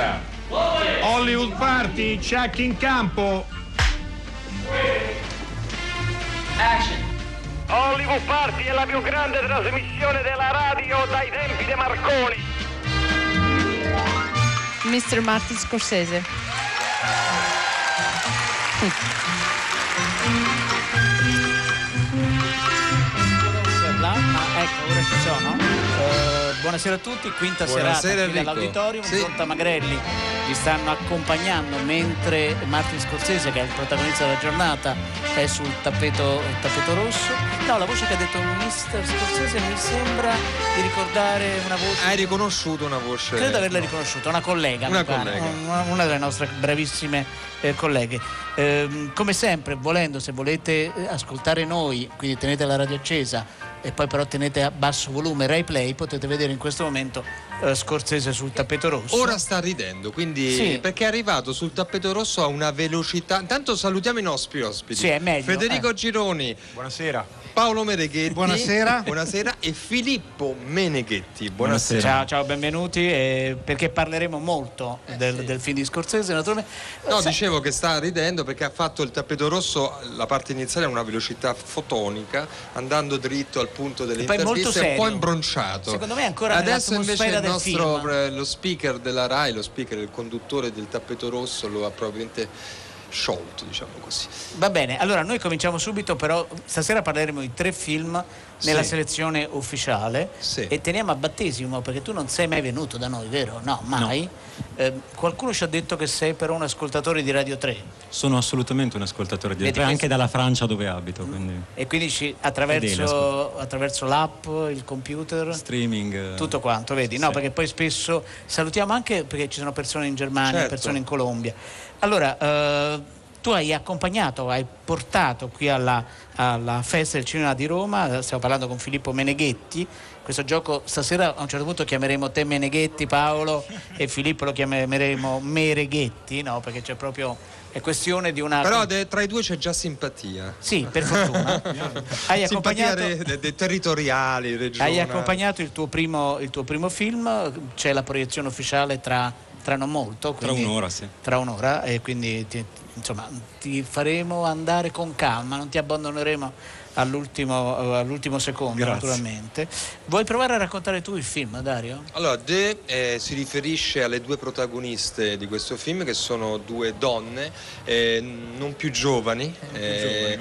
Sound. Hollywood Party, check in campo. Hollywood Party è la più grande trasmissione della radio dai tempi di Marconi. Mr. Martin Scorsese. ora ci sono. Eh, buonasera a tutti, quinta Buonasera, serata dall'auditorium. Sì. Zonta Magrelli vi stanno accompagnando mentre Martin Scorsese, che è il protagonista della giornata, è sul tappeto, tappeto rosso. No, la voce che ha detto Mr. Scorsese mi sembra di ricordare una voce. Hai riconosciuto una voce? Credo di averla riconosciuta, una collega, Una collega. una, una delle nostre bravissime eh, colleghe. Ehm, come sempre, volendo, se volete eh, ascoltare noi, quindi tenete la radio accesa e poi però tenete a basso volume Rai Play, potete vedere in questo momento eh, Scorsese sul tappeto rosso. Ora sta ridendo, quindi Sì. perché è arrivato sul tappeto rosso a una velocità. Intanto salutiamo i nostri ospiti. Sì, è meglio, Federico eh. Gironi, Buonasera. Paolo Meneghetti. Buonasera. Buonasera e Filippo Meneghetti. Buonasera. Ciao, ciao, benvenuti, eh, perché parleremo molto del, del film di Scorsese, naturalmente. No, Sa- dicevo che sta ridendo perché ha fatto il tappeto rosso, la parte iniziale a una velocità fotonica, andando dritto al punto delle E poi molto interviste, un po' imbronciato. Secondo me è ancora Adesso invece del nostro eh, lo speaker della RAI, lo speaker, il conduttore del tappeto rosso lo ha probabilmente sciolto, diciamo così. Va bene, allora noi cominciamo subito, però stasera parleremo di tre film nella Sì. selezione ufficiale Sì. e teniamo a battesimo perché tu non sei mai venuto da noi, vero? No, mai. Eh, qualcuno ci ha detto che sei però un ascoltatore di Radio 3 Sono assolutamente un ascoltatore di Radio 3, questo- anche dalla Francia dove abito, quindi e quindi ci- attraverso, attraverso l'app, il computer, streaming. eh, tutto quanto, vedi? No, sì. perché poi spesso salutiamo anche perché ci sono persone in Germania, Certo. persone in Colombia. Allora, eh, tu hai accompagnato, hai portato qui alla, alla Festa del Cinema di Roma, stiamo parlando con Filippo Meneghetti, questo gioco stasera a un certo punto chiameremo te Meneghetti Paolo e Filippo lo chiameremo Mereghetti, no? Perché c'è proprio, è questione di una... Però de- tra i due c'è già simpatia. Sì, per fortuna. hai Simpatia accompagnato... de- de- de- territoriali, regionali. Hai accompagnato il tuo, primo, il tuo primo film, c'è la proiezione ufficiale tra, tra non molto. Tra un'ora, sì. Tra un'ora e quindi ti, insomma, ti faremo andare con calma, non ti abbandoneremo all'ultimo, all'ultimo secondo Grazie. naturalmente. Vuoi provare a raccontare tu il film, Dario? Allora, De eh, si riferisce alle due protagoniste di questo film che sono due donne eh, non più giovani, eh,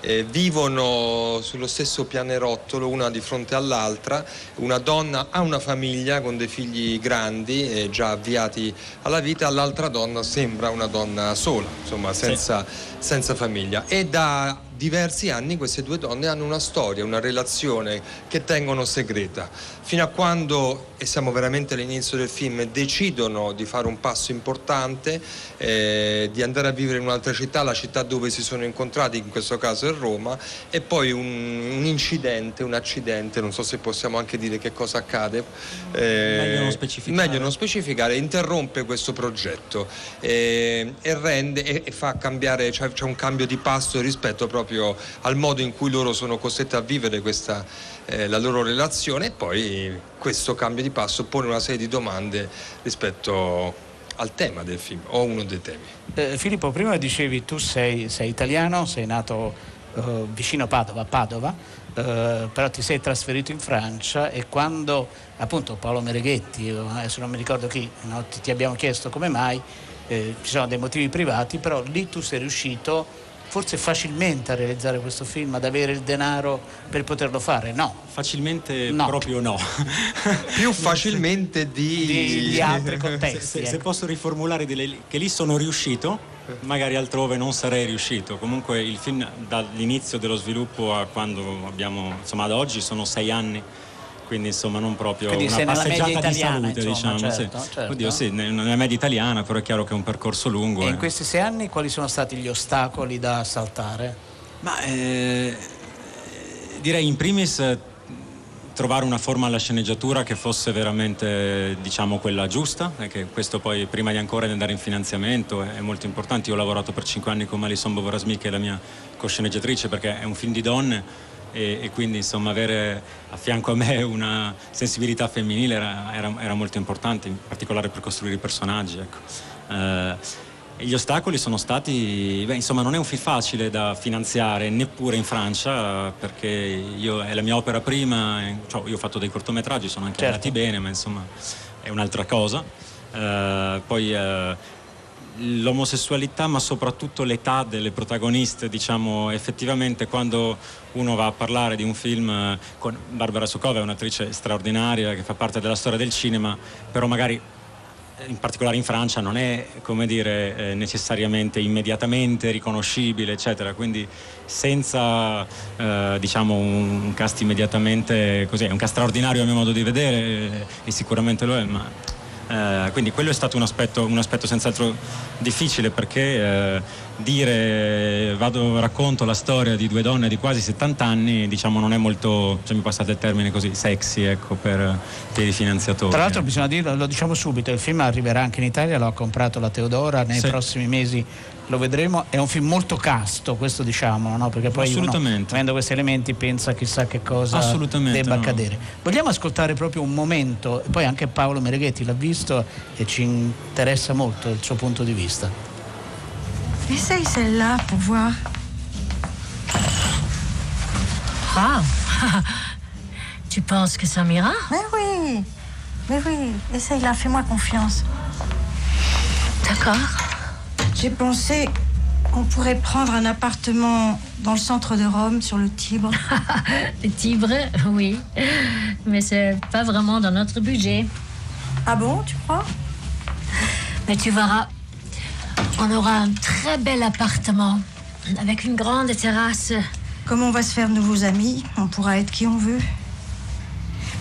eh, vivono sullo stesso pianerottolo una di fronte all'altra, una donna ha una famiglia con dei figli grandi eh, già avviati alla vita, l'altra donna sembra una donna sola, insomma senza, senza famiglia e da diversi anni queste due donne hanno una storia, una relazione che tengono segreta, fino a quando, e siamo veramente all'inizio del film, decidono di fare un passo importante, eh, di andare a vivere in un'altra città, la città dove si sono incontrati, in questo caso è Roma, e poi un, un incidente, un accidente, non so se possiamo anche dire che cosa accade. eh, Meglio non specificare. meglio non specificare, interrompe questo progetto eh, e rende e, e fa cambiare, cioè c'è un cambio di passo rispetto proprio al modo in cui loro sono costretti a vivere questa, eh, la loro relazione e poi questo cambio di passo pone una serie di domande rispetto al tema del film o uno dei temi. Eh, Filippo, prima dicevi tu sei, sei italiano, sei nato eh, vicino a Padova, Padova, eh, però ti sei trasferito in Francia e quando appunto Paolo Mereghetti, o adesso non mi ricordo chi, no, ti, ti abbiamo chiesto come mai, eh, ci sono dei motivi privati, però lì tu sei riuscito forse facilmente a realizzare questo film, ad avere il denaro per poterlo fare, no? Facilmente No. proprio no. Più facilmente di... Di, di altri se, contesti. se- se ecco. posso riformulare delle- che lì sono riuscito, magari altrove non sarei riuscito. Comunque il film dall'inizio dello sviluppo a quando abbiamo, insomma ad oggi sono sei anni. Quindi insomma non proprio Quindi una passeggiata media di italiana, salute, insomma, diciamo. certo, sì. certo. Oddio, sì, ne- nella media italiana, però è chiaro che è un percorso lungo. E eh. in questi sei anni quali sono stati gli ostacoli da saltare? Ma eh, direi in primis eh, trovare una forma alla sceneggiatura che fosse veramente diciamo quella giusta e che questo poi prima di ancora di andare in finanziamento è, è molto importante. Io ho lavorato per cinque anni con Malison Bovorasmi che è la mia cosceneggiatrice perché è un film di donne e, e quindi insomma avere a fianco a me una sensibilità femminile era, era, era molto importante, in particolare per costruire i personaggi. Ecco. Eh, gli ostacoli sono stati, beh, insomma non è un film facile da finanziare neppure in Francia perché io, è la mia opera prima, cioè, io ho fatto dei cortometraggi, sono anche certo. andati bene, ma insomma è un'altra cosa. Eh, poi eh, l'omosessualità, ma soprattutto l'età delle protagoniste, diciamo effettivamente quando uno va a parlare di un film eh, con Barbara Sokova, è un'attrice straordinaria che fa parte della storia del cinema, però magari in particolare in Francia non è come dire eh, necessariamente immediatamente riconoscibile eccetera. Quindi senza eh, diciamo un, cast immediatamente così è un cast straordinario a mio modo di vedere eh, e sicuramente lo è ma eh, quindi quello è stato un aspetto, un aspetto senz'altro difficile perché eh, dire vado, racconto la storia di due donne di quasi 70 anni diciamo non è molto, se mi passate il termine così, sexy ecco, per, per i finanziatori. Tra l'altro bisogna dirlo, lo diciamo subito, il film arriverà anche in Italia, l'ho comprato la Teodora, nei Sì. prossimi mesi lo vedremo, è un film molto casto, questo diciamo, no? perché poi uno, avendo questi elementi pensa chissà che cosa debba no. accadere. Vogliamo ascoltare proprio un momento, poi anche Paolo Mereghetti l'ha visto e ci interessa molto il suo punto di vista. Essaye celle-là pour voir. Ah Tu penses que ça m'ira? Mais oui, mais oui, essaye-la, fais-moi confiance. D'accord. J'ai pensé qu'on pourrait prendre un appartement dans le centre de Rome, sur le Tibre. Le Tibre, oui. Mais c'est pas vraiment dans notre budget. Ah bon, tu crois? Mais tu verras, on aura un très bel appartement avec une grande terrasse. Comme on va se faire de nouveaux amis, on pourra être qui on veut.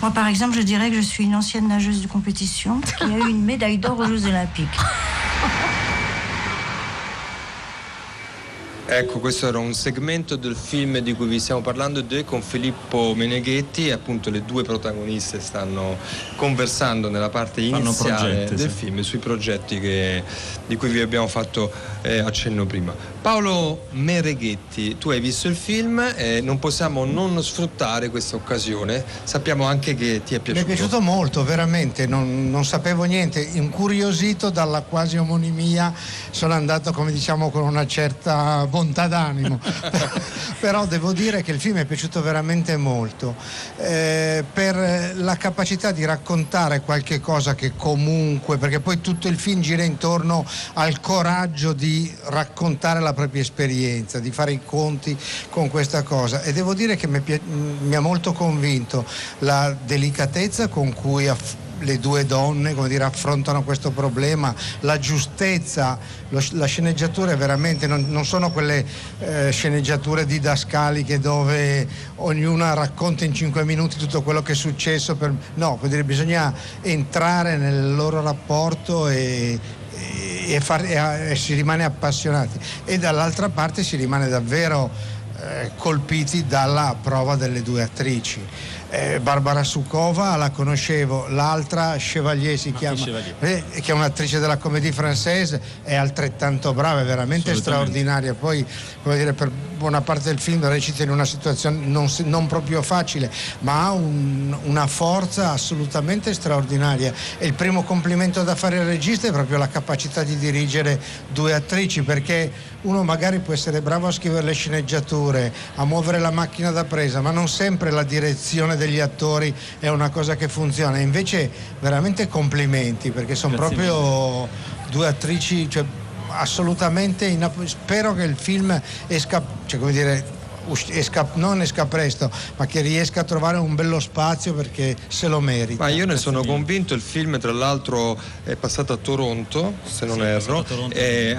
Moi, par exemple, je dirais que je suis une ancienne nageuse de compétition qui a eu une médaille d'or aux Jeux Olympiques. Ecco, questo era un segmento del film di cui vi stiamo parlando De con Filippo Meneghetti e appunto le due protagoniste stanno conversando nella parte iniziale progetti, del sì. film sui progetti che- di cui vi abbiamo fatto eh, accenno prima. Paolo Mereghetti, tu hai visto il film e non possiamo non sfruttare questa occasione. Sappiamo anche che ti è Mi piaciuto. è piaciuto molto, veramente, non, non sapevo niente, incuriosito dalla quasi omonimia, sono andato come diciamo con una certa bontà d'animo, però devo dire che il film mi è piaciuto veramente molto, eh, per la capacità di raccontare qualche cosa che comunque, perché poi tutto il film gira intorno al coraggio di raccontare la propria esperienza, di fare i conti con questa cosa. E devo dire che mi, ha molto convinto la delicatezza con cui le due donne come dire, affrontano questo problema, la giustezza, lo- la sceneggiatura è veramente, non, non sono quelle eh, sceneggiature didascaliche dove ognuna racconta in cinque minuti tutto quello che è successo, per- no, dire, bisogna entrare nel loro rapporto e, e- far- e- e si rimane appassionati e dall'altra parte si rimane davvero eh, colpiti dalla prova delle due attrici. Eh, Barbara Sukova la conoscevo, l'altra Chevalier si chiama, Chevalier. eh, che è un'attrice della comédie française, è altrettanto brava, è veramente straordinaria. Poi, come dire, per buona parte del film recita in una situazione non, non proprio facile, ma ha un- una forza assolutamente straordinaria. E il primo complimento da fare al regista è proprio la capacità di dirigere due attrici, perché uno magari può essere bravo a scrivere le sceneggiature, a muovere la macchina da presa, ma non sempre la direzione degli attori è una cosa che funziona. Invece veramente complimenti, perché sono proprio due attrici cioè, assolutamente inapp- spero che il film esca, cioè, come dire, esca- non esca presto, ma che riesca a trovare un bello spazio perché se lo merita. Ma io ne sono convinto, il film tra l'altro è passato a Toronto, se non Sì, è erro,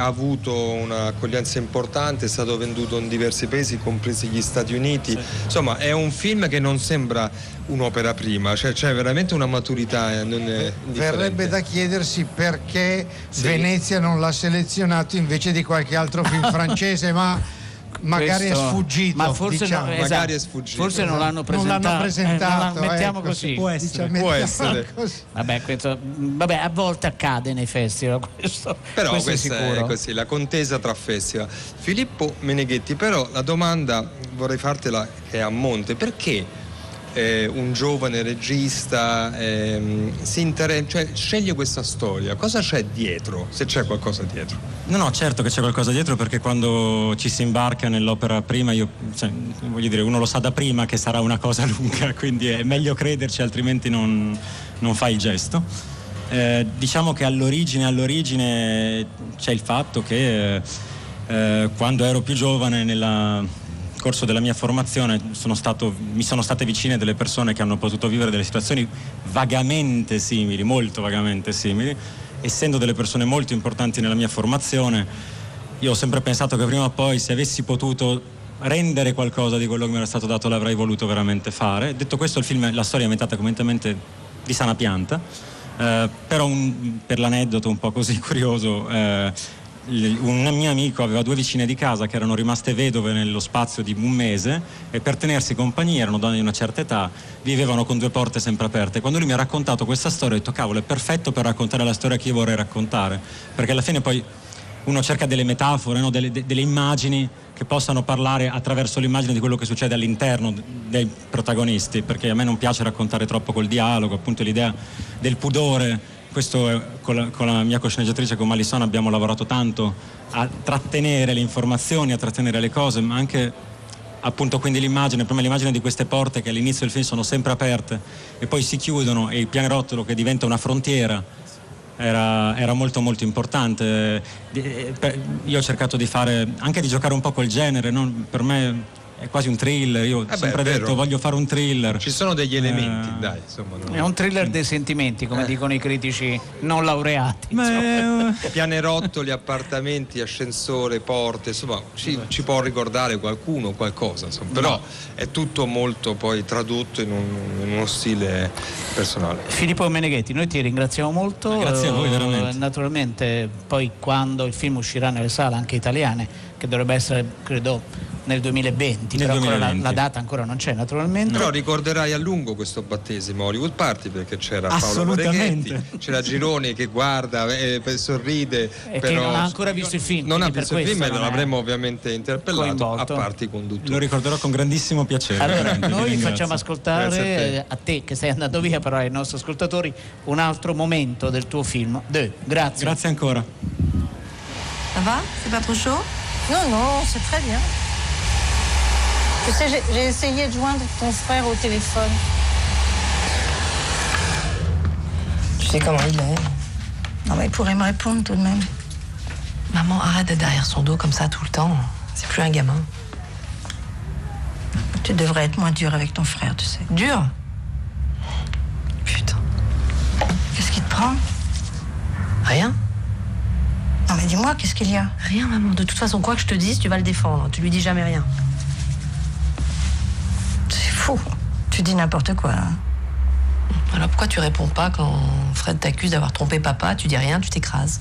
ha avuto un'accoglienza importante, è stato venduto in diversi paesi, compresi gli Stati Uniti. Insomma, è un film che non sembra un'opera prima, cioè c'è veramente una maturità eh, non è Verrebbe da chiedersi perché Sì. Venezia non l'ha selezionato invece di qualche altro film francese, ma magari questo- è sfuggito. ma forse, diciamo. no, esatto, Magari è sfugito. forse non l'hanno Non presentato, l'hanno eh, presentato, non la- mettiamo ecco, così. può essere. Diciamo, Può essere. così. Vabbè, questo- vabbè, a volte accade nei festival, questo, Però questo è questa è, sicuro. così, la contesa tra festival. Filippo Meneghetti, però la domanda vorrei fartela che è a monte, perché eh, un giovane regista si inter- cioè, sceglie questa storia? Cosa c'è dietro, se c'è qualcosa dietro? No, no, certo che c'è qualcosa dietro perché quando ci si imbarca nell'opera prima, io, cioè, voglio dire, uno lo sa da prima che sarà una cosa lunga, quindi è meglio crederci, altrimenti non, non fa il gesto. Eh, diciamo che all'origine, all'origine c'è il fatto che eh, eh, quando ero più giovane nella nel corso della mia formazione sono stato- mi sono state vicine delle persone che hanno potuto vivere delle situazioni vagamente simili, molto vagamente simili, essendo delle persone molto importanti nella mia formazione, io ho sempre pensato che prima o poi se avessi potuto rendere qualcosa di quello che mi era stato dato l'avrei voluto veramente fare. Detto questo il film, la storia è ambientata completamente di sana pianta, eh, però un- per l'aneddoto un po' così curioso, eh, un mio amico aveva due vicine di casa che erano rimaste vedove nello spazio di un mese e per tenersi compagnia, erano donne di una certa età, vivevano con due porte sempre aperte. Quando lui mi ha raccontato questa storia ho detto cavolo è perfetto per raccontare la storia che io vorrei raccontare, perché alla fine poi uno cerca delle metafore, no? delle, de- delle immagini che possano parlare attraverso l'immagine di quello che succede all'interno dei protagonisti, perché a me non piace raccontare troppo col dialogo, appunto l'idea del pudore. Questo è- con, la, con la mia cosceneggiatrice, con Malison, abbiamo lavorato tanto a trattenere le informazioni, a trattenere le cose, ma anche appunto quindi l'immagine, prima l'immagine di queste porte che all'inizio del film sono sempre aperte e poi si chiudono e il pianerottolo che diventa una frontiera era, era molto molto importante. Eh, per- Io ho cercato di fare, anche di giocare un po' col genere, no? per me è quasi un thriller, io ho Eh beh, sempre vero. detto voglio fare un thriller. Ci sono degli elementi, Eh, dai, insomma. no? È un thriller dei sentimenti, come dicono i critici non laureati. Ma Pianerottoli, appartamenti, ascensore, porte, insomma, ci, ci può ricordare qualcuno, qualcosa, insomma. però è tutto molto poi tradotto in, un- in uno stile personale. Filippo Meneghetti, noi ti ringraziamo molto. Grazie a voi, Eh, veramente. Naturalmente, poi quando il film uscirà nelle sale anche italiane, che dovrebbe essere, credo, nel 2020, Nel però ancora la- 2020. La, data ancora non c'è, naturalmente. Però ricorderai a lungo questo battesimo Hollywood Party perché c'era Paolo Assolutamente. Moreghetti, c'era Gironi che guarda, eh, sorride, E che però non ha ancora visto il film. non ha visto il film e non avremmo ovviamente interpellato coinvolto. a parte i conduttori. Lo ricorderò con grandissimo piacere. Allora, noi facciamo ascoltare a te. a te. che sei andato via, però ai nostri ascoltatori, un altro momento del tuo film. De, grazie. Grazie ancora. Ça va C'est pas trop chaud Non, non, c'est très bien. Tu sais, j'ai- essayé de joindre ton frère au téléphone. Tu sais comment il est. Non, mais il pourrait me répondre tout de même. Maman, arrête d'être derrière son dos comme ça tout le temps. C'est plus un gamin. Tu devrais être moins dur avec ton frère, tu sais. Dur Putain. Qu'est-ce qui te prend? Rien Non, mais dis-moi, qu'est-ce qu'il y a? Rien, maman. De toute façon, quoi que je te dise, tu vas le défendre. Tu lui dis jamais rien. Tu dis n'importe quoi. hein. Alors pourquoi tu réponds pas quand Fred t'accuse d'avoir trompé papa? Tu dis rien, tu t'écrases.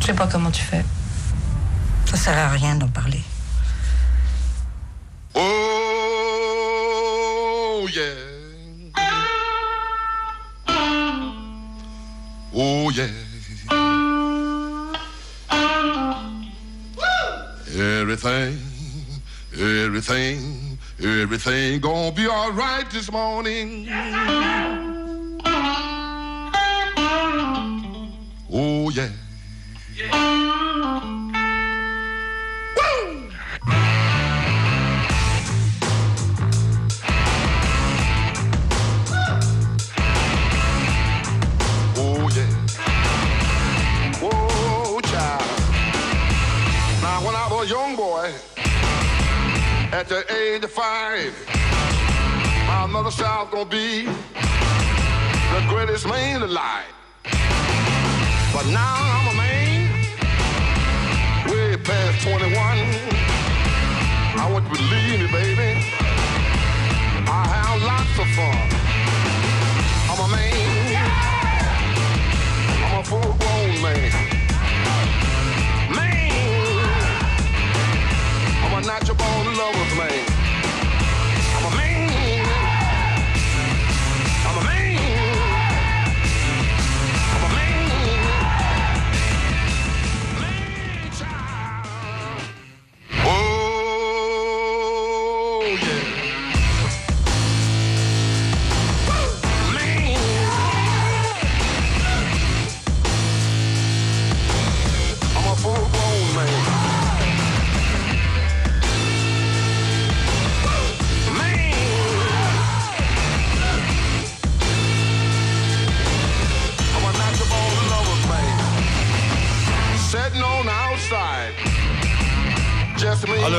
Je sais pas comment tu fais. Ça sert à rien d'en parler. Oh, yeah. Oh, yeah. Everything, everything, everything gonna be all right this morning. Oh, yeah. Oh, at the age of five, my mother was gonna be the greatest man alive. But now I'm a man, way past 21. I want you to believe me, baby. I have lots of fun. I'm a man. I'm a full-grown. Man, not your bone lower.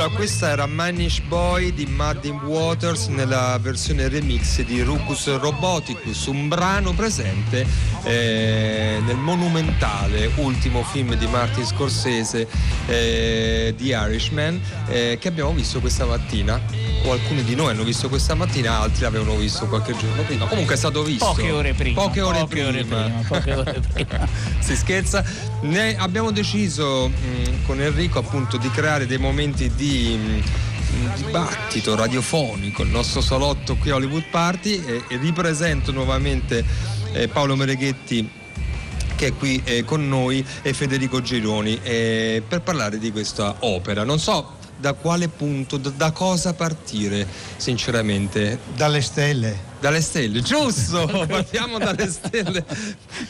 Allora, questa era Manish Boy di Martin Waters nella versione remix di Rucus Roboticus, un brano presente eh, nel monumentale ultimo film di Martin Scorsese, eh, The Irishman, eh, che abbiamo visto questa mattina, o alcuni di noi hanno visto questa mattina, altri l'avevano visto qualche giorno prima. Comunque è stato visto. Poche ore prima. Poche ore poche prima. Ore prima, poche ore prima. si scherza. Ne abbiamo deciso mh, con Enrico appunto di creare dei momenti di mh, dibattito radiofonico, il nostro salotto qui a Hollywood Party e, e ripresento nuovamente eh, Paolo Mereghetti che è qui eh, con noi e Federico Gironi eh, per parlare di questa opera. Non so da quale punto, da, cosa partire sinceramente. Dalle stelle. Dalle stelle, giusto, partiamo dalle stelle.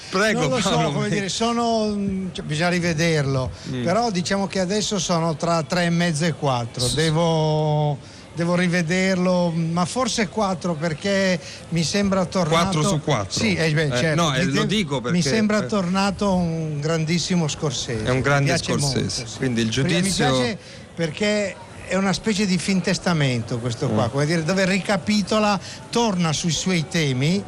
Prego non lo Paolo. so, come dire, sono. cioè, bisogna rivederlo. Mm. Però diciamo che adesso sono tra tre e mezzo e quattro. Devo. Devo rivederlo, ma forse quattro perché mi sembra tornato. 4 su 4. Sì, eh, beh, Eh, certo. no, eh, lo dico perché- Mi sembra eh. tornato un grandissimo Scorsese. È un grande Scorsese, molto, sì. quindi il giudizio- perché è una specie di fin testamento questo qua, Mm. come dire, dove ricapitola, torna sui suoi temi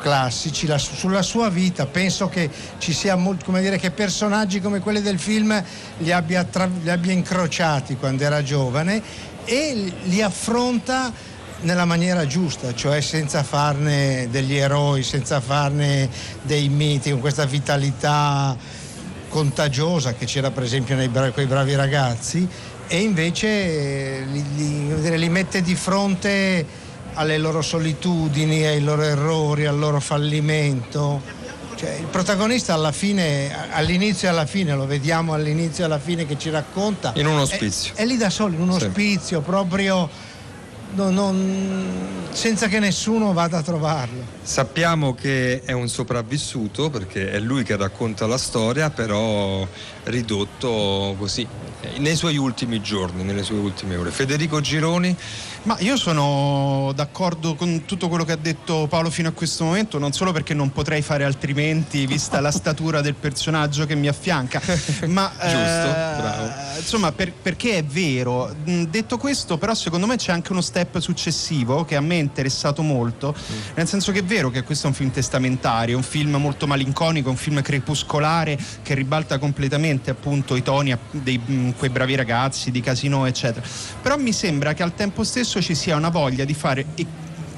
classici, la- sulla sua vita. Penso che ci sia molto, come dire, che personaggi come quelli del film li abbia, tra- li abbia incrociati quando era giovane e li affronta nella maniera giusta, cioè senza farne degli eroi, senza farne dei miti, con questa vitalità contagiosa che c'era per esempio nei bra- quei bravi ragazzi e invece eh, li, li- li mette di fronte alle loro solitudini, ai loro errori, al loro fallimento. Cioè, il protagonista alla fine, all'inizio e alla fine, lo vediamo all'inizio e alla fine che ci racconta. In un è- ospizio. È, lì da solo, in un Sì. ospizio, proprio non- non- senza che nessuno vada a trovarlo. Sappiamo che è un sopravvissuto perché è lui che racconta la storia, però ridotto così, eh, nei suoi ultimi giorni, nelle sue ultime ore. Federico Gironi, Ma io sono d'accordo con tutto quello che ha detto Paolo fino a questo momento, non solo perché non potrei fare altrimenti, vista la statura del personaggio che mi affianca, ma Giusto, bravo. insomma per- perché è vero. Mm, Detto questo, però, secondo me c'è anche uno step successivo che a me è interessato molto, nel senso che è vero che questo è un film testamentario, un film molto malinconico, un film crepuscolare che ribalta completamente appunto i toni mm, quei bravi ragazzi di Casino, eccetera. Però mi sembra che al tempo stesso ci sia una voglia di fare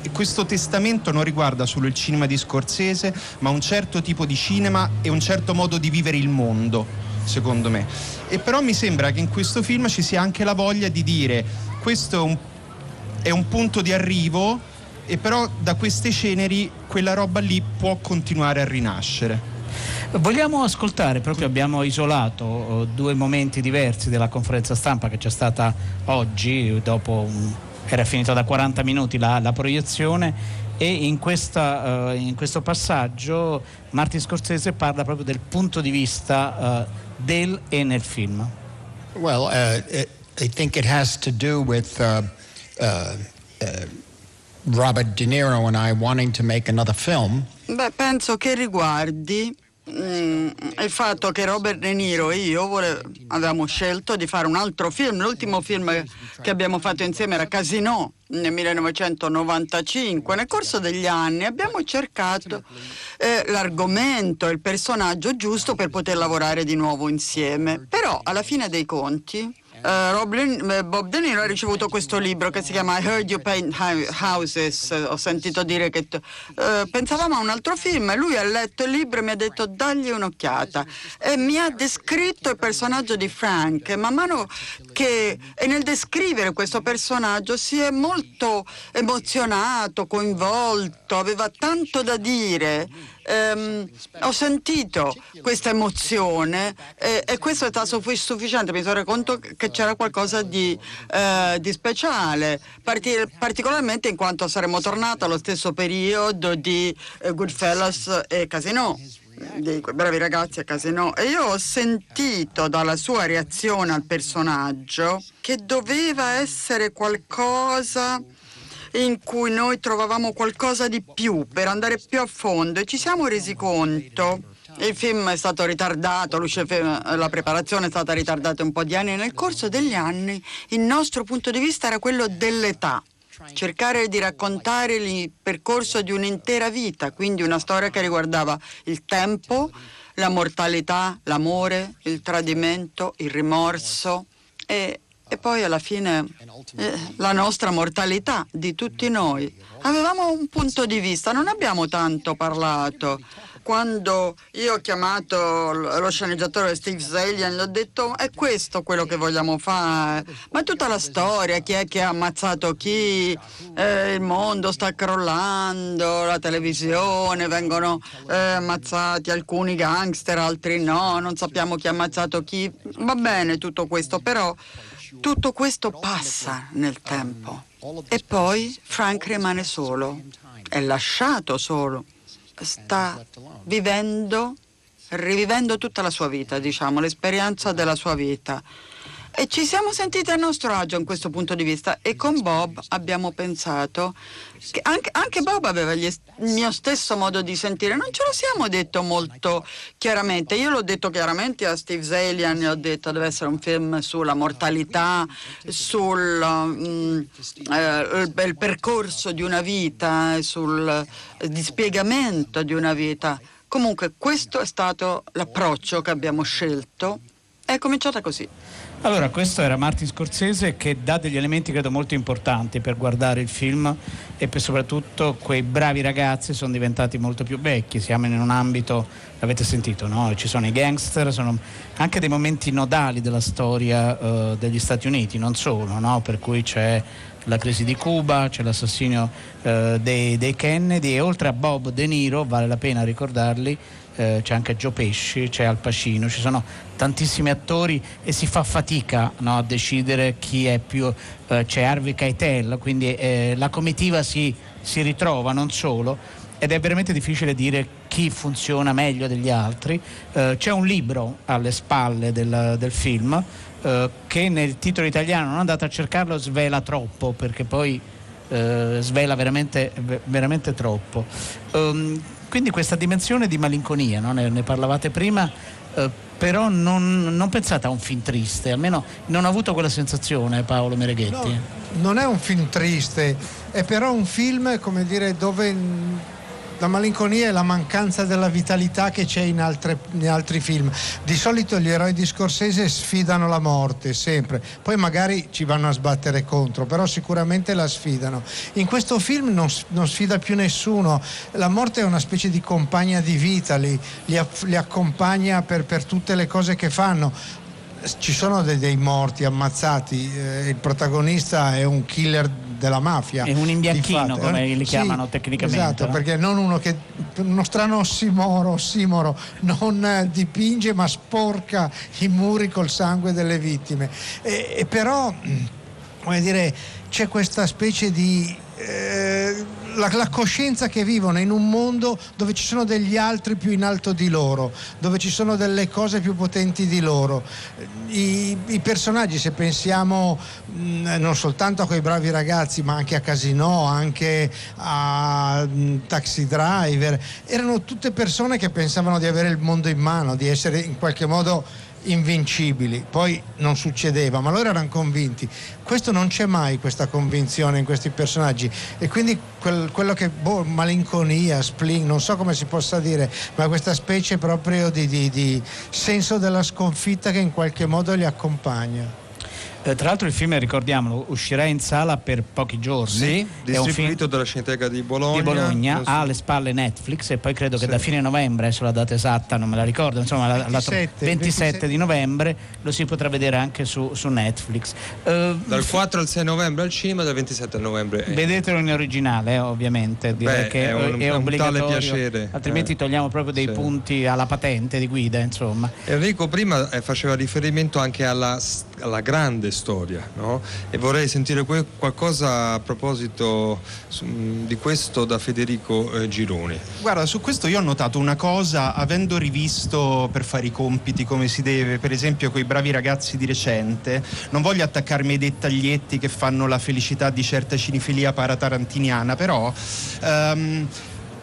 e questo testamento non riguarda solo il cinema di Scorsese, ma un certo tipo di cinema e un certo modo di vivere il mondo, secondo me. E però mi sembra che in questo film ci sia anche la voglia di dire questo è un, è un punto di arrivo e però da queste ceneri quella roba lì può continuare a rinascere. Vogliamo ascoltare, proprio abbiamo isolato eh, due momenti diversi della conferenza stampa che c'è stata oggi, dopo un- era finita da 40 minuti la, la proiezione e in, questa, eh, in questo passaggio Martin Scorsese parla proprio del punto di vista eh, del e nel film. Well, uh, it, I think it has to do with uh, uh, uh, Robert De Niro and I wanting to make another film. Beh, penso che riguardi il fatto che Robert De Niro e io vole- avevamo scelto di fare un altro film. L'ultimo film che abbiamo fatto insieme era Casino nel 1995. Nel corso degli anni abbiamo cercato eh, l'argomento, il personaggio giusto per poter lavorare di nuovo insieme. Però alla fine dei conti eh, Rob Len- eh, Bob De Niro ha ricevuto questo libro che si chiama I Heard You Paint Hou- Houses. Ho sentito dire che eh, pensavamo a un altro film e lui ha letto il libro e mi ha detto dagli un'occhiata e mi ha descritto il personaggio di Frank. Man mano che e nel descrivere questo personaggio si è molto emozionato, coinvolto, aveva tanto da dire. Ehm, ho sentito questa emozione e, e questo è stato sufficiente, mi sono reso conto che c'era qualcosa di, eh, di speciale, parti- particolarmente in quanto saremmo tornati allo stesso periodo di eh, Goodfellas e Casino di quei bravi ragazzi a Casino. E io ho sentito dalla sua reazione al personaggio che doveva essere qualcosa in cui noi trovavamo qualcosa di più per andare più a fondo e ci siamo resi conto il film è stato ritardato, la preparazione è stata ritardata un po' di anni. Nel corso degli anni il nostro punto di vista era quello dell'età cercare di raccontare il percorso di un'intera vita, quindi una storia che riguardava il tempo, la mortalità, l'amore, il tradimento, il rimorso e, e poi alla fine eh, la nostra mortalità di tutti noi. Avevamo un punto di vista, non abbiamo tanto parlato. Quando io ho chiamato lo sceneggiatore Steve Zalian, gli ho detto è questo quello che vogliamo fare, ma tutta la storia, chi è che ha ammazzato chi, eh, il mondo sta crollando, la televisione, vengono eh, ammazzati alcuni gangster, altri no, non sappiamo chi ha ammazzato chi, va bene tutto questo, però tutto questo passa nel tempo. E poi Frank rimane solo, è lasciato solo. Sta vivendo, rivivendo tutta la sua vita, diciamo, l'esperienza della sua vita. E ci siamo sentiti a nostro agio in questo punto di vista e con Bob abbiamo pensato che anche, anche Bob aveva il mio stesso modo di sentire, non ce lo siamo detto molto chiaramente. Io l'ho detto chiaramente a Steve Zalian, gli ho detto deve essere un film sulla mortalità, sul um, eh, il percorso di una vita, sul dispiegamento di una vita. Comunque questo è stato l'approccio che abbiamo scelto. È cominciata così. Allora, questo era Martin Scorsese che dà degli elementi credo molto importanti per guardare il film e per soprattutto quei bravi ragazzi sono diventati molto più vecchi, siamo in un ambito, l'avete sentito, no? ci sono i gangster, sono anche dei momenti nodali della storia uh, degli Stati Uniti, non solo, no? per cui c'è la crisi di Cuba, c'è l'assassinio uh, dei, dei Kennedy e oltre a Bob De Niro, vale la pena ricordarli, eh, c'è anche Gio Pesci, c'è Al Pacino, ci sono tantissimi attori e si fa fatica no, a decidere chi è più, eh, c'è Harvey Keitel, quindi eh, la comitiva si, si ritrova non solo ed è veramente difficile dire chi funziona meglio degli altri. Eh, c'è un libro alle spalle del, del film eh, che nel titolo italiano non andate a cercarlo svela troppo perché poi eh, svela veramente, veramente troppo. Um, quindi questa dimensione di malinconia, no? ne, ne, parlavate prima, eh, però non, non, pensate a un film triste, almeno non ho avuto quella sensazione Paolo Mereghetti. No, non è un film triste, è però un film, dire, dove la malinconia è la mancanza della vitalità che c'è in, altre, in, altri film. Di solito gli eroi di Scorsese sfidano la morte, sempre. Poi magari ci vanno a sbattere contro, però sicuramente la sfidano. In questo film non, non sfida più nessuno. La morte è una specie di compagna di vita, li, li, li accompagna per, per tutte le cose che fanno ci sono dei, dei morti ammazzati, eh, il protagonista è un killer della mafia. È un imbianchino come li chiamano sì, tecnicamente. Esatto, no? perché non uno che, uno strano ossimoro, ossimoro, non eh, dipinge ma sporca i muri col sangue delle vittime. E, e però, come dire, c'è questa specie di... Eh, la, la, coscienza che vivono in un mondo dove ci sono degli altri più in alto di loro, dove ci sono delle cose più potenti di loro. I, i personaggi, se pensiamo mh, mm, non soltanto a quei bravi ragazzi, ma anche a Casino, anche a mh, mm, Taxi Driver, erano tutte persone che pensavano di avere il mondo in mano, di essere in qualche modo invincibili, poi non succedeva, ma loro erano convinti. Questo non c'è mai questa convinzione in questi personaggi e quindi quel, quello che boh, malinconia, spleen, non so come si possa dire, ma questa specie proprio di, di, di senso della sconfitta che in qualche modo li accompagna. Eh, tra l'altro il film, ricordiamolo, uscirà in sala per pochi giorni. Sì, distribuito dalla Cineteca di Bologna. Di Bologna, ha alle spalle Netflix e poi credo che sì. da fine novembre, adesso la data esatta non me la ricordo, insomma 27, la, la, 27, 27, di novembre lo si potrà vedere anche su, su Netflix. Uh, dal 4 al 6 novembre al cinema, dal 27 al novembre. Vedetelo in originale, eh, ovviamente, direi Beh, che è, un, è obbligatorio. Un piacere. Altrimenti eh. togliamo proprio dei sì. punti alla patente di guida, insomma. Enrico prima eh, faceva riferimento anche alla, alla grande storia no? e vorrei sentire que- qualcosa a proposito su, di questo da Federico eh, Gironi. Guarda, su questo io ho notato una cosa, avendo rivisto per fare i compiti come si deve, per esempio quei bravi ragazzi di recente, non voglio attaccarmi ai dettaglietti che fanno la felicità di certa cinefilia paratarantiniana, però... Um,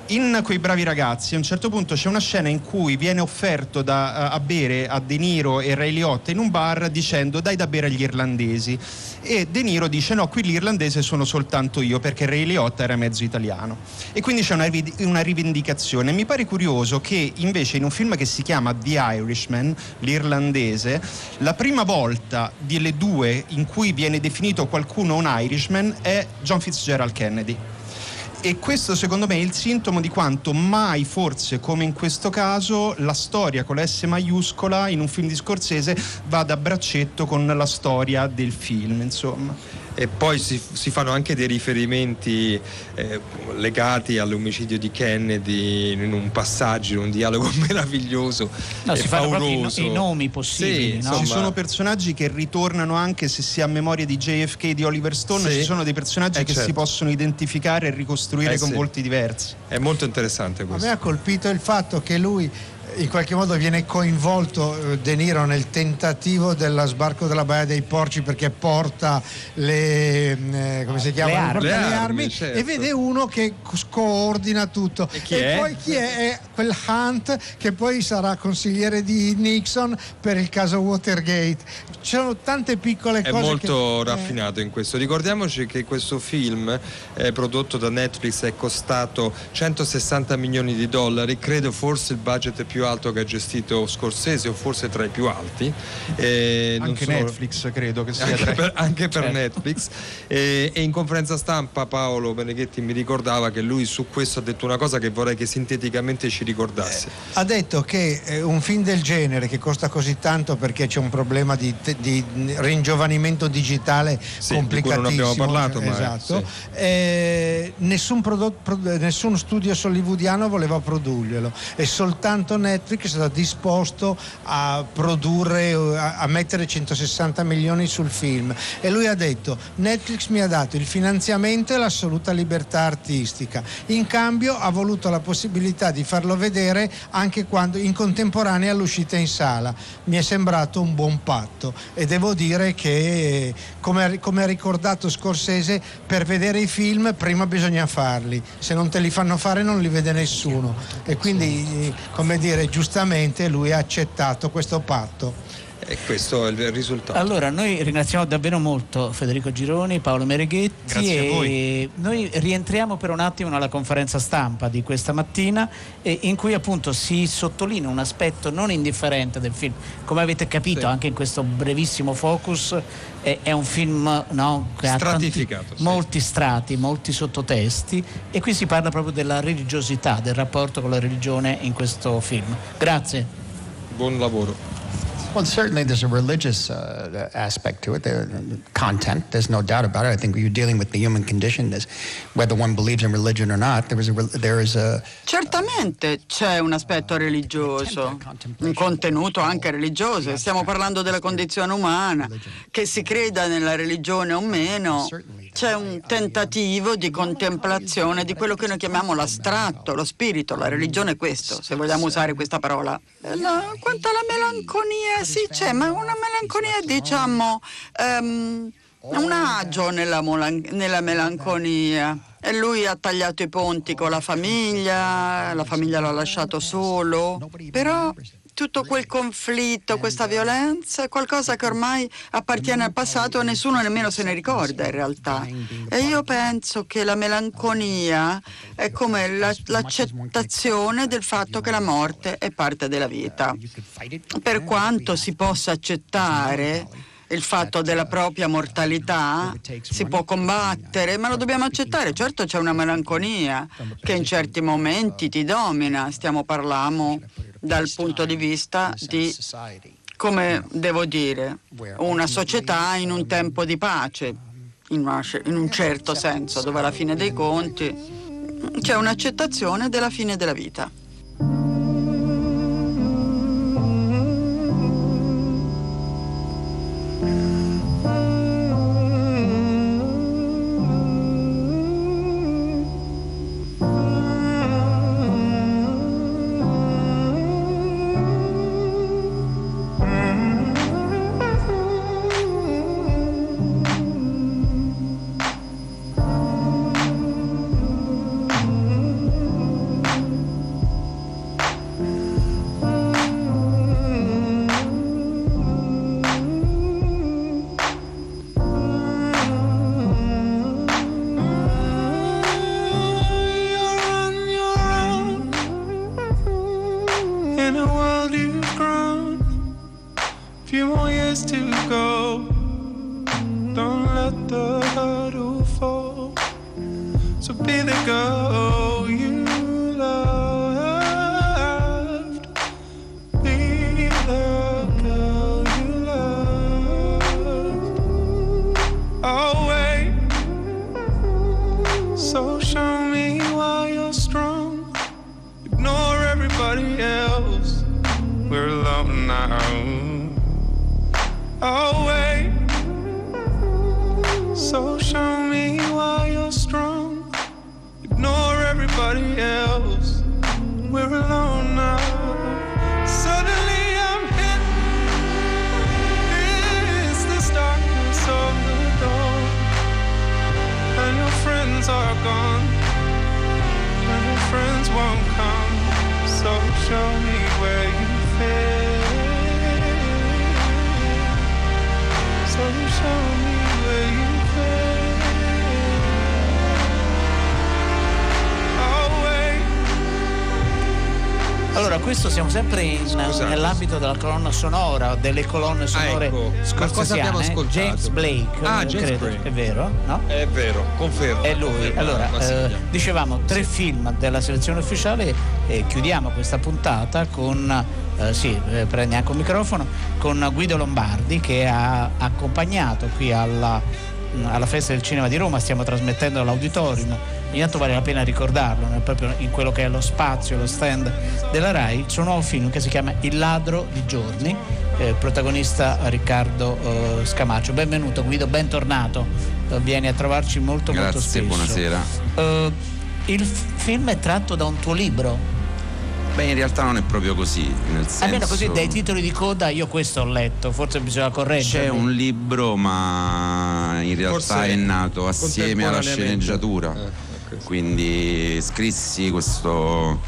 in quei bravi ragazzi a un certo punto c'è una scena in cui viene offerto da, a bere a De Niro e Ray Liotta in un bar dicendo dai da bere agli irlandesi. E De Niro dice no qui l'irlandese sono soltanto io perché Ray Liotta era mezzo italiano. E quindi c'è una, una rivendicazione. Mi pare curioso che invece in un film che si chiama The Irishman l'irlandese la prima volta delle due in cui viene definito qualcuno un Irishman è John Fitzgerald Kennedy e questo secondo me è il sintomo di quanto mai forse come in questo caso la storia con la S maiuscola in un film di Scorsese vada a braccetto con la storia del film insomma e poi si, si, fanno anche dei riferimenti eh, legati all'omicidio di Kennedy in un passaggio, in un dialogo meraviglioso. No, si fanno proprio i, i, nomi possibili. Sì, no? Ci sono personaggi che ritornano anche se si ha memoria di JFK di Oliver Stone, sì. ci sono dei personaggi eh, che certo. si possono identificare e ricostruire eh, con sì. volti diversi. È molto interessante questo. A me ha colpito il fatto che lui in qualche modo viene coinvolto eh, De Niro nel tentativo dello sbarco della Baia dei Porci perché porta le, mm, eh, come si chiama? le armi, le armi, armi certo. e vede uno che coordina tutto. E, chi e è? poi chi è? È quel Hunt che poi sarà consigliere di Nixon per il caso Watergate. Ci sono tante piccole è cose. È molto che, raffinato eh... in questo. Ricordiamoci che questo film eh, prodotto da Netflix è costato 160 milioni di dollari, credo forse il budget più alto che ha gestito Scorsese o forse tra i più alti. Eh, anche sono... Netflix credo che sia anche per, anche per certo. Netflix. e in conferenza stampa Paolo Beneghetti mi ricordava che lui su questo ha detto una cosa che vorrei che sinteticamente ci ricordasse. ha detto che eh, un film del genere che costa così tanto perché c'è un problema di, di ringiovanimento digitale sì, complicatissimo. Di non abbiamo parlato, esatto. ma sì. eh, nessun, prodotto, nessun studio hollywoodiano voleva produrglielo e soltanto Netflix è stato disposto a produrre, a, a mettere 160 milioni sul film. E lui ha detto Netflix mi ha dato il finanziamento e l'assoluta libertà artistica, in cambio ha voluto la possibilità di farlo vedere anche quando in contemporanea all'uscita in sala, mi è sembrato un buon patto. E devo dire che come, come ha ricordato Scorsese per vedere i film prima bisogna farli, se non te li fanno fare non li vede nessuno. E quindi come dire giustamente lui ha accettato questo patto. E questo è il risultato. Allora, noi ringraziamo davvero molto Federico Gironi, Paolo Mereghetti Grazie e a voi. noi rientriamo per un attimo nella conferenza stampa di questa mattina eh, in cui appunto si sottolinea un aspetto non indifferente del film. Come avete capito Sì. anche in questo brevissimo focus è, è un film no, che ha tanti- Stratificato, sì. molti strati, molti sottotesti e qui si parla proprio della religiosità, del rapporto con la religione in questo film. Grazie. Buon lavoro. Well, certainly there's a religious uh, aspect to it, the content. There's no doubt about it. I think you're dealing with the human condition, is whether one believes in religion or not. There is a, re- there is a Certamente c'è un aspetto religioso, un contenuto anche religioso. Stiamo parlando della condizione umana, che si creda nella religione o meno. C'è un tentativo di contemplazione di quello che noi chiamiamo l'astratto, lo spirito. La religione è questo, se vogliamo usare questa parola. No, quanto alla melanconia, sì c'è, ma una melanconia diciamo... ehm, un agio nella, nella melanconia. E lui ha tagliato i ponti con la famiglia, la famiglia l'ha lasciato solo, però tutto quel conflitto, questa violenza è qualcosa che ormai appartiene al passato e nessuno nemmeno se ne ricorda in realtà. E io penso che la melanconia è come la- l'accettazione del fatto che la morte è parte della vita. Per quanto si possa accettare il fatto della propria mortalità si può combattere, ma lo dobbiamo accettare. Certo c'è una melanconia che in certi momenti ti domina, stiamo parlando dal punto di vista di, come devo dire, una società in un tempo di pace, in, una- in un certo senso, dove alla fine dei conti c'è un'accettazione della fine della vita. So be the girl questo siamo sempre in- nell'ambito della colonna sonora, delle colonne sonore ecco. Ma cosa abbiamo scorsesiane. ascoltato? James Blake, Ah, James credo, Blake. è vero? No? È vero, confermo. È lui. confermo, Allora, eh, dicevamo tre film della selezione ufficiale e chiudiamo questa puntata con, eh, sì, eh, prendi anche un microfono, con Guido Lombardi che ha accompagnato qui alla, alla Festa del Cinema di Roma, stiamo trasmettendo all'auditorium, ogni tanto vale la pena ricordarlo, proprio in quello che è lo spazio, lo stand della RAI, il suo nuovo film che si chiama Il ladro di giorni, eh, protagonista Riccardo eh, Scamaccio. Benvenuto Guido, bentornato, Eh, vieni a trovarci molto molto Grazie, spesso. buonasera. Eh, il film è tratto da un tuo libro? Beh, in realtà non è proprio così, nel senso... Almeno così dai titoli di coda io questo ho letto, forse bisogna correggere. C'è un libro, ma in realtà Forse è nato assieme alla sceneggiatura. Quindi scrissi questo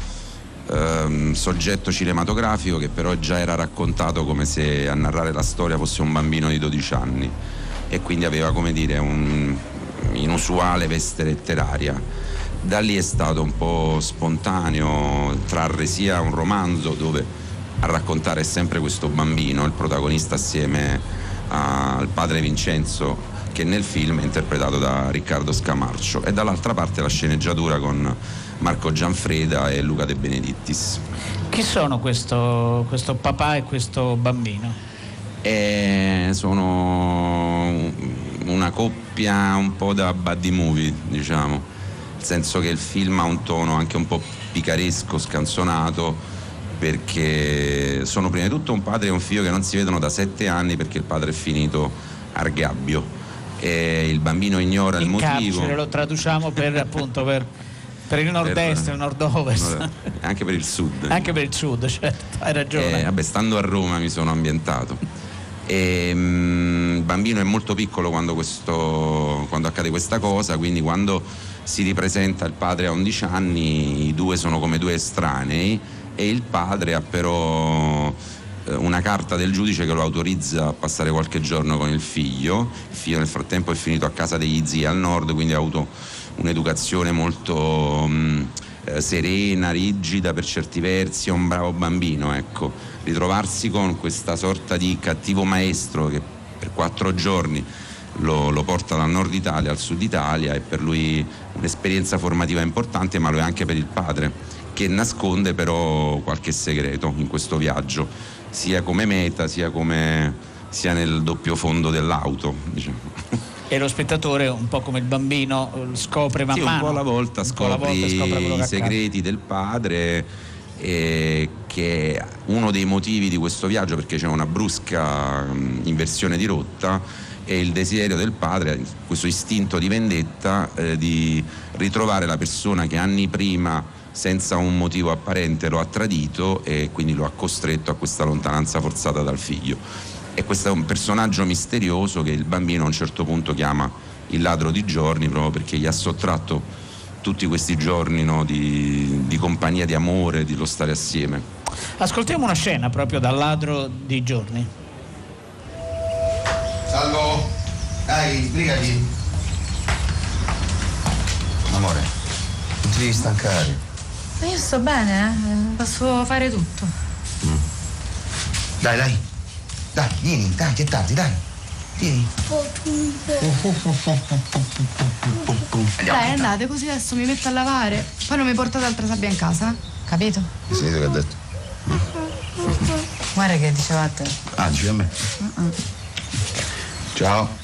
ehm, soggetto cinematografico che però già era raccontato come se a narrare la storia fosse un bambino di 12 anni e quindi aveva, come dire, un inusuale veste letteraria. Da lì è stato un po' spontaneo trarre sia un romanzo dove a raccontare sempre questo bambino, il protagonista assieme al padre Vincenzo che nel film è interpretato da Riccardo Scamarcio e dall'altra parte la sceneggiatura con Marco Gianfreda e Luca De Benedittis. Chi sono questo, questo papà e questo bambino? E sono una coppia un po' da buddy movie, diciamo, nel senso che il film ha un tono anche un po' picaresco, scanzonato, perché sono prima di tutto un padre e un figlio che non si vedono da sette anni perché il padre è finito argabbio e il bambino ignora il In motivo. carcere lo traduciamo per appunto per, per il nord-est, il nord-ovest, Anche per il sud. anche per il sud, certo, hai ragione. Eh, vabbè, stando a Roma mi sono ambientato. E, mm, il bambino è molto piccolo quando, questo, quando accade questa cosa, quindi quando si ripresenta il padre a 11 anni, i due sono come due estranei e il padre ha però eh, una carta del giudice che lo autorizza a passare qualche giorno con il figlio. Il figlio nel frattempo è finito a casa degli zii al nord, quindi ha avuto un'educazione molto mm, eh, serena, rigida per certi versi, è un bravo bambino, ecco. Ritrovarsi con questa sorta di cattivo maestro che per quattro giorni lo, lo porta dal nord Italia al sud Italia è per lui un'esperienza formativa importante, ma lo è anche per il padre, che nasconde però qualche segreto in questo viaggio, sia come meta, sia, come, sia nel doppio fondo dell'auto. Diciamo. E lo spettatore, un po' come il bambino, scopre man Sì, un mano. po' alla volta un po' alla volta scopre i segreti del padre eh, che è uno dei motivi di questo viaggio perché c'è una brusca inversione di rotta e il desiderio del padre, questo istinto di vendetta eh, di ritrovare la persona che anni prima senza un motivo apparente lo ha tradito e quindi lo ha costretto a questa lontananza forzata dal figlio. E questo è un personaggio misterioso che il bambino a un certo punto chiama il ladro di giorni proprio perché gli ha sottratto tutti questi giorni no, di, di compagnia, di amore, di lo stare assieme. Ascoltiamo una scena proprio dal ladro di giorni. Dai, sbrigati. Amore, non ti devi stancare. Ma io sto bene, eh? posso fare tutto. Dai, dai. Dai, vieni, dai, che è tardi, dai. Vieni. Dai, andate, così adesso mi metto a lavare. Poi non mi portate altra sabbia in casa, capito? Hai sentito che ha detto? Guarda che diceva a te. Ah, dici a me. Ciao.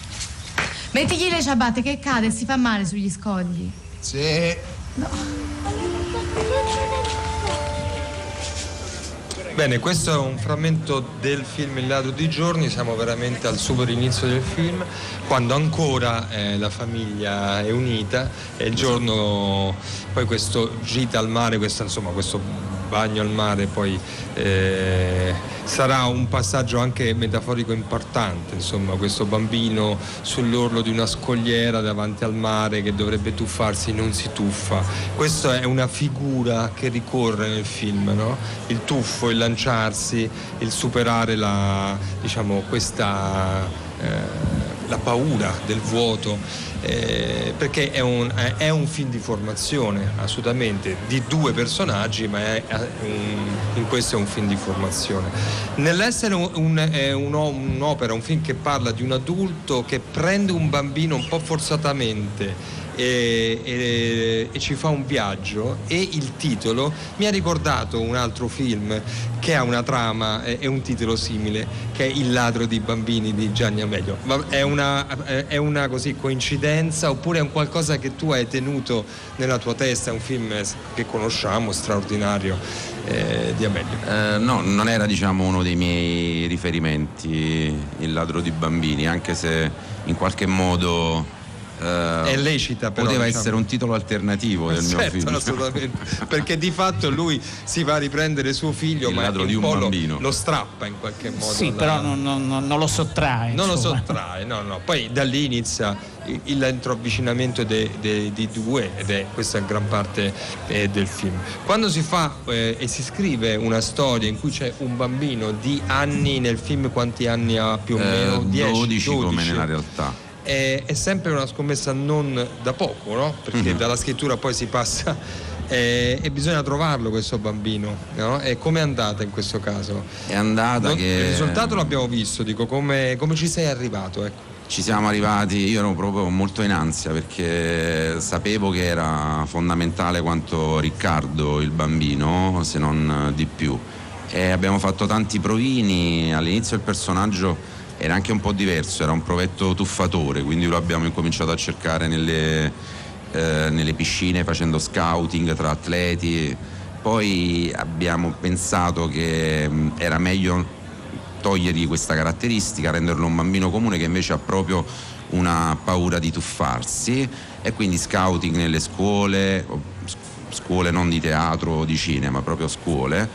Mettigli le ciabatte che cade e si fa male sugli scogli. Sì. Bene, questo è un frammento del film Il ladro di giorni, siamo veramente al super inizio del film, quando ancora eh, la famiglia è unita e il giorno, poi questo gita al mare, questo, insomma, questo bagno al mare poi eh, sarà un passaggio anche metaforico importante, insomma, questo bambino sull'orlo di una scogliera davanti al mare che dovrebbe tuffarsi non si tuffa. Questa è una figura che ricorre nel film, no? il tuffo, il lanciarsi, il superare la, diciamo, questa, eh, la paura del vuoto, eh, perché è un, è- un film di formazione assolutamente di due personaggi, ma è, è un- in questo è un film di formazione. Nell'essere un- un'opera, un film che parla di un adulto che prende un bambino un po' forzatamente e, e- e ci fa un viaggio e il titolo mi ha ricordato un altro film che ha una trama e e un titolo simile che è Il ladro di bambini di Gianni Amelio. Ma è una, è una così coincidenza oppure è un qualcosa che tu hai tenuto nella tua testa, è un film che conosciamo, straordinario eh, di Amelio? Eh, no, non era diciamo uno dei miei riferimenti il ladro di bambini, anche se in qualche modo eh, È lecita però, poteva diciamo. essere un titolo alternativo del mio Certo, film. assolutamente. Perché di fatto lui si va a riprendere suo figlio, Il ma ladro di un po' lo- bambino. Lo, strappa in qualche modo. Sì, alla- però non, non- non- lo sottrae. Non lo insomma. sottrae, no, no. Poi da lì inizia l'intravvicinamento de- de- di due ed è questa gran parte eh, del film. Quando si fa eh, e si scrive una storia in cui c'è un bambino di anni, nel film quanti anni ha più o Eh, meno? 10, 12 come 12. nella realtà. È, è sempre una scommessa non da poco, no? Perché Mhm. dalla scrittura poi si passa eh, e bisogna trovarlo questo bambino, no? E com'è andata in questo caso? È andata Non- che Il risultato l'abbiamo visto, dico, come, come ci sei arrivato? Ecco. Ci siamo arrivati, io ero proprio molto in ansia perché sapevo che era fondamentale quanto Riccardo il bambino, se non di più. E abbiamo fatto tanti provini, all'inizio il personaggio era anche un po' diverso, era un provetto tuffatore, quindi lo abbiamo incominciato a cercare nelle, eh, nelle piscine facendo scouting tra atleti. Poi abbiamo pensato che mh, era meglio togliergli questa caratteristica, renderlo un bambino comune che invece ha proprio una paura di tuffarsi e quindi scouting nelle scuole, scuole non di teatro o di cinema, proprio scuole,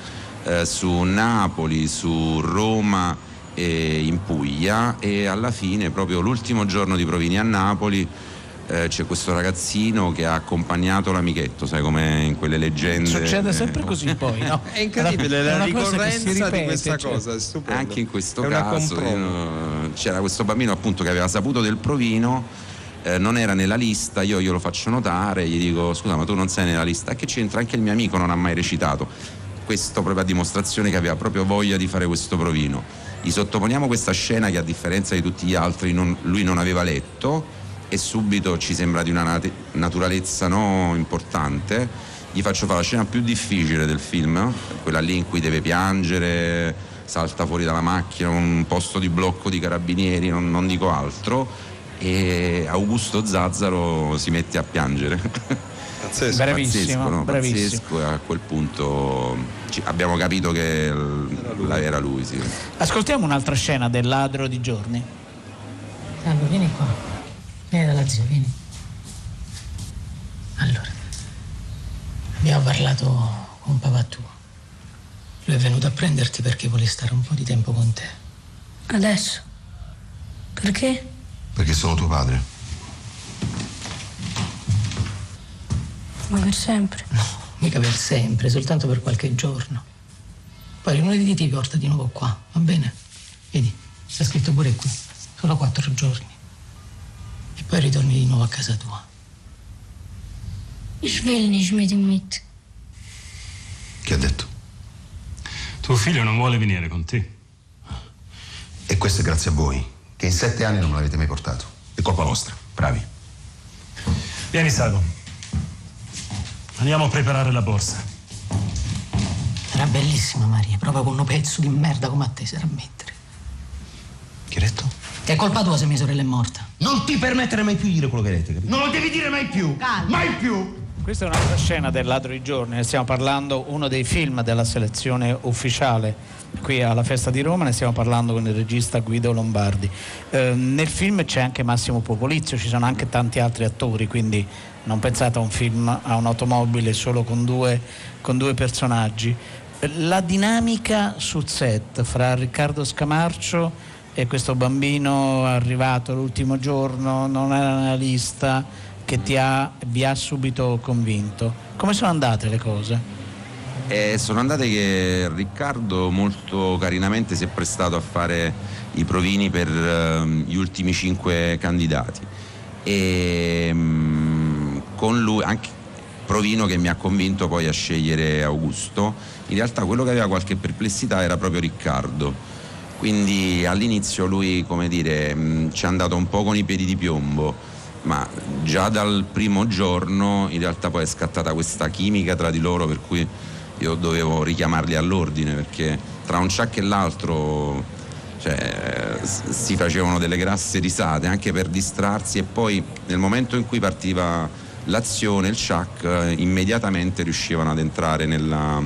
eh, su Napoli, su Roma e in Puglia e alla fine proprio l'ultimo giorno di Provini a Napoli eh, c'è questo ragazzino che ha accompagnato l'amichetto, sai come in quelle leggende. Succede sempre eh, così poi, no? È incredibile la si ricorrenza di ripete, questa cioè. cosa, è stupendo. Anche in questo caso io- c'era questo bambino appunto che aveva saputo del provino, eh, non era nella lista, io glielo faccio notare, gli dico scusa ma tu non sei nella lista, che c'entra? Anche il mio amico non ha mai recitato. Questo proprio a dimostrazione che aveva proprio voglia di fare questo provino. Gli sottoponiamo questa scena che a differenza di tutti gli altri non- lui non aveva letto e subito ci sembra di una nat- naturalezza no, importante. Gli faccio fare la scena più difficile del film, quella lì in cui deve piangere, salta fuori dalla macchina, un posto di blocco di carabinieri, non, non dico altro, e Augusto Zazzaro si mette a piangere. Pazzesco. Bravissimo, Pazzesco, no? bravissimo. Pazzesco, e a quel punto abbiamo capito che l- la- era lui, sì. Ascoltiamo un'altra scena del ladro di giorni. Salvo, vieni qua. Vieni dalla zia, vieni. Allora, abbiamo parlato con papà tuo. Lui è venuto a prenderti perché vuole stare un po' di tempo con te. Adesso? Perché? Perché sono tuo padre. Ma per sempre. Mica per sempre, soltanto per qualche giorno. Poi lunedì ti porta di nuovo qua, va bene? Vedi, sta scritto pure qui. Solo quattro giorni. E poi ritorni di nuovo a casa tua. Ich will nicht mit ihm mit. Che ha detto? Tuo figlio non vuole venire con te. questo è grazie a voi, che in sette anni non me l'avete mai portato. È colpa vostra, bravi. Vieni, Sago. Andiamo a preparare la borsa. Era bellissima Maria, proprio con un pezzo di merda come a te a mettere. Che hai detto? Che è colpa tua se mia sorella è morta. Non ti permettere mai più di dire quello che hai detto, capito? Non lo devi dire mai più! Mai più! Questa è un'altra scena del Ladro di giorni, ne stiamo parlando, uno dei film della selezione ufficiale qui alla festa di Roma, ne stiamo parlando con il regista Guido Lombardi. Eh, nel film c'è anche Massimo Popolizio, ci sono anche tanti altri attori, quindi non pensate a un film, a un'automobile solo con due, con due personaggi. La dinamica sul set fra Riccardo Scamarcio e questo bambino arrivato l'ultimo giorno, non era nella lista, che ti ha, vi ha subito convinto. Come sono andate le cose? Eh, sono andate che Riccardo molto carinamente si è prestato a fare i provini per ehm, gli ultimi cinque candidati e mm, con lui anche provino che mi ha convinto poi a scegliere Augusto in realtà quello che aveva qualche perplessità era proprio Riccardo quindi all'inizio lui come dire mh, ci è andato un po' con i piedi di piombo ma già dal primo giorno in realtà poi è scattata questa chimica tra di loro per cui io dovevo richiamarli all'ordine perché tra un ciak e l'altro cioè, si facevano delle grasse risate anche per distrarsi e poi nel momento in cui partiva l'azione, il ciak, immediatamente riuscivano ad entrare nella,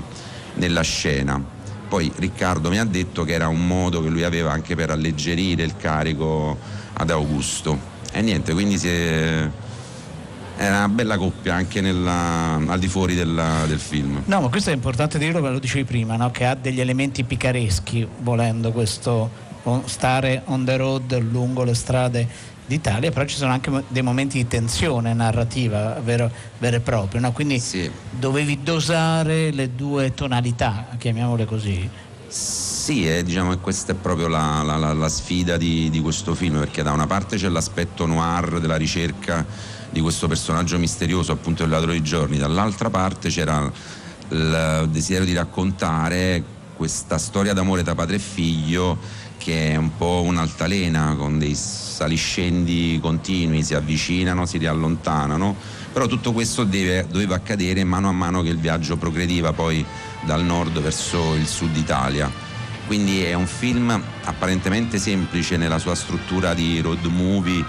nella scena. Poi Riccardo mi ha detto che era un modo che lui aveva anche per alleggerire il carico ad Augusto. E niente, quindi si è- era una bella coppia anche nella- al di fuori della- del film. No, ma questo è importante dirlo, come lo dicevi prima, no? che ha degli elementi picareschi, volendo questo stare on the road lungo le strade d'Italia, però ci sono anche dei momenti di tensione narrativa vero, vero e proprio, no? quindi dovevi dosare le due tonalità, chiamiamole così. Sì, eh, diciamo che questa è proprio la, la- la- sfida di, di questo film, perché da una parte c'è l'aspetto noir della ricerca di questo personaggio misterioso, appunto il ladro di giorni, dall'altra parte c'era il desiderio di raccontare questa storia d'amore tra padre e figlio che è un po' un'altalena con dei saliscendi continui, si avvicinano, si riallontanano, però tutto questo deve- doveva accadere mano a mano che il viaggio progrediva. Poi dal nord verso il sud Italia. Quindi è un film apparentemente semplice nella sua struttura di road movie,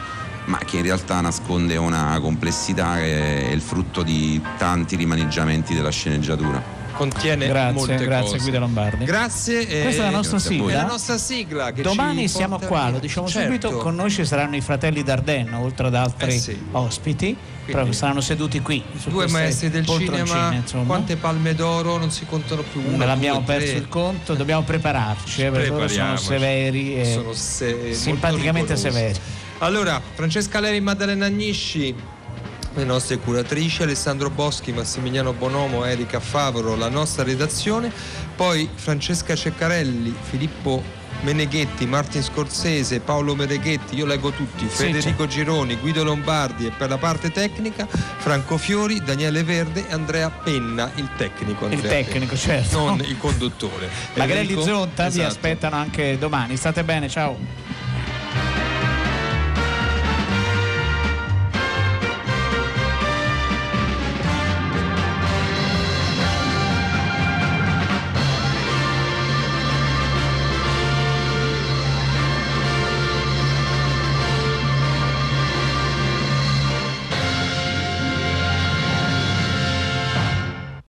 ma che in realtà nasconde una complessità che è il frutto di tanti rimaneggiamenti della sceneggiatura. Contiene Grazie, molte grazie cose. Guido Lombardi. Grazie. e- Questa è la nostra sigla. La nostra sigla che Domani ci siamo qua, via. lo diciamo Certo. subito, con noi ci saranno i fratelli Dardenne, oltre ad altri Eh sì. ospiti, però saranno seduti qui. Su Due maestri del cinema, insomma. quante palme d'oro non si contano più. Una, Non abbiamo due, perso tre. il conto, dobbiamo prepararci, eh, perché loro sono severi e Sono se- simpaticamente severi. Allora, Francesca Leri, Maddalena Agnisci, le nostre curatrici, Alessandro Boschi, Massimiliano Bonomo, Erika Favoro, la nostra redazione, poi Francesca Ceccarelli, Filippo Meneghetti, Martin Scorsese, Paolo Meneghetti, io leggo tutti, Sì, Federico Gironi, Guido Lombardi e per la parte tecnica Franco Fiori, Daniele Verde e Andrea Penna, il tecnico. Il Andrea tecnico, Penna, certo. Non il conduttore. Enrico- Zonta vi Esatto. aspettano anche domani. State bene, ciao.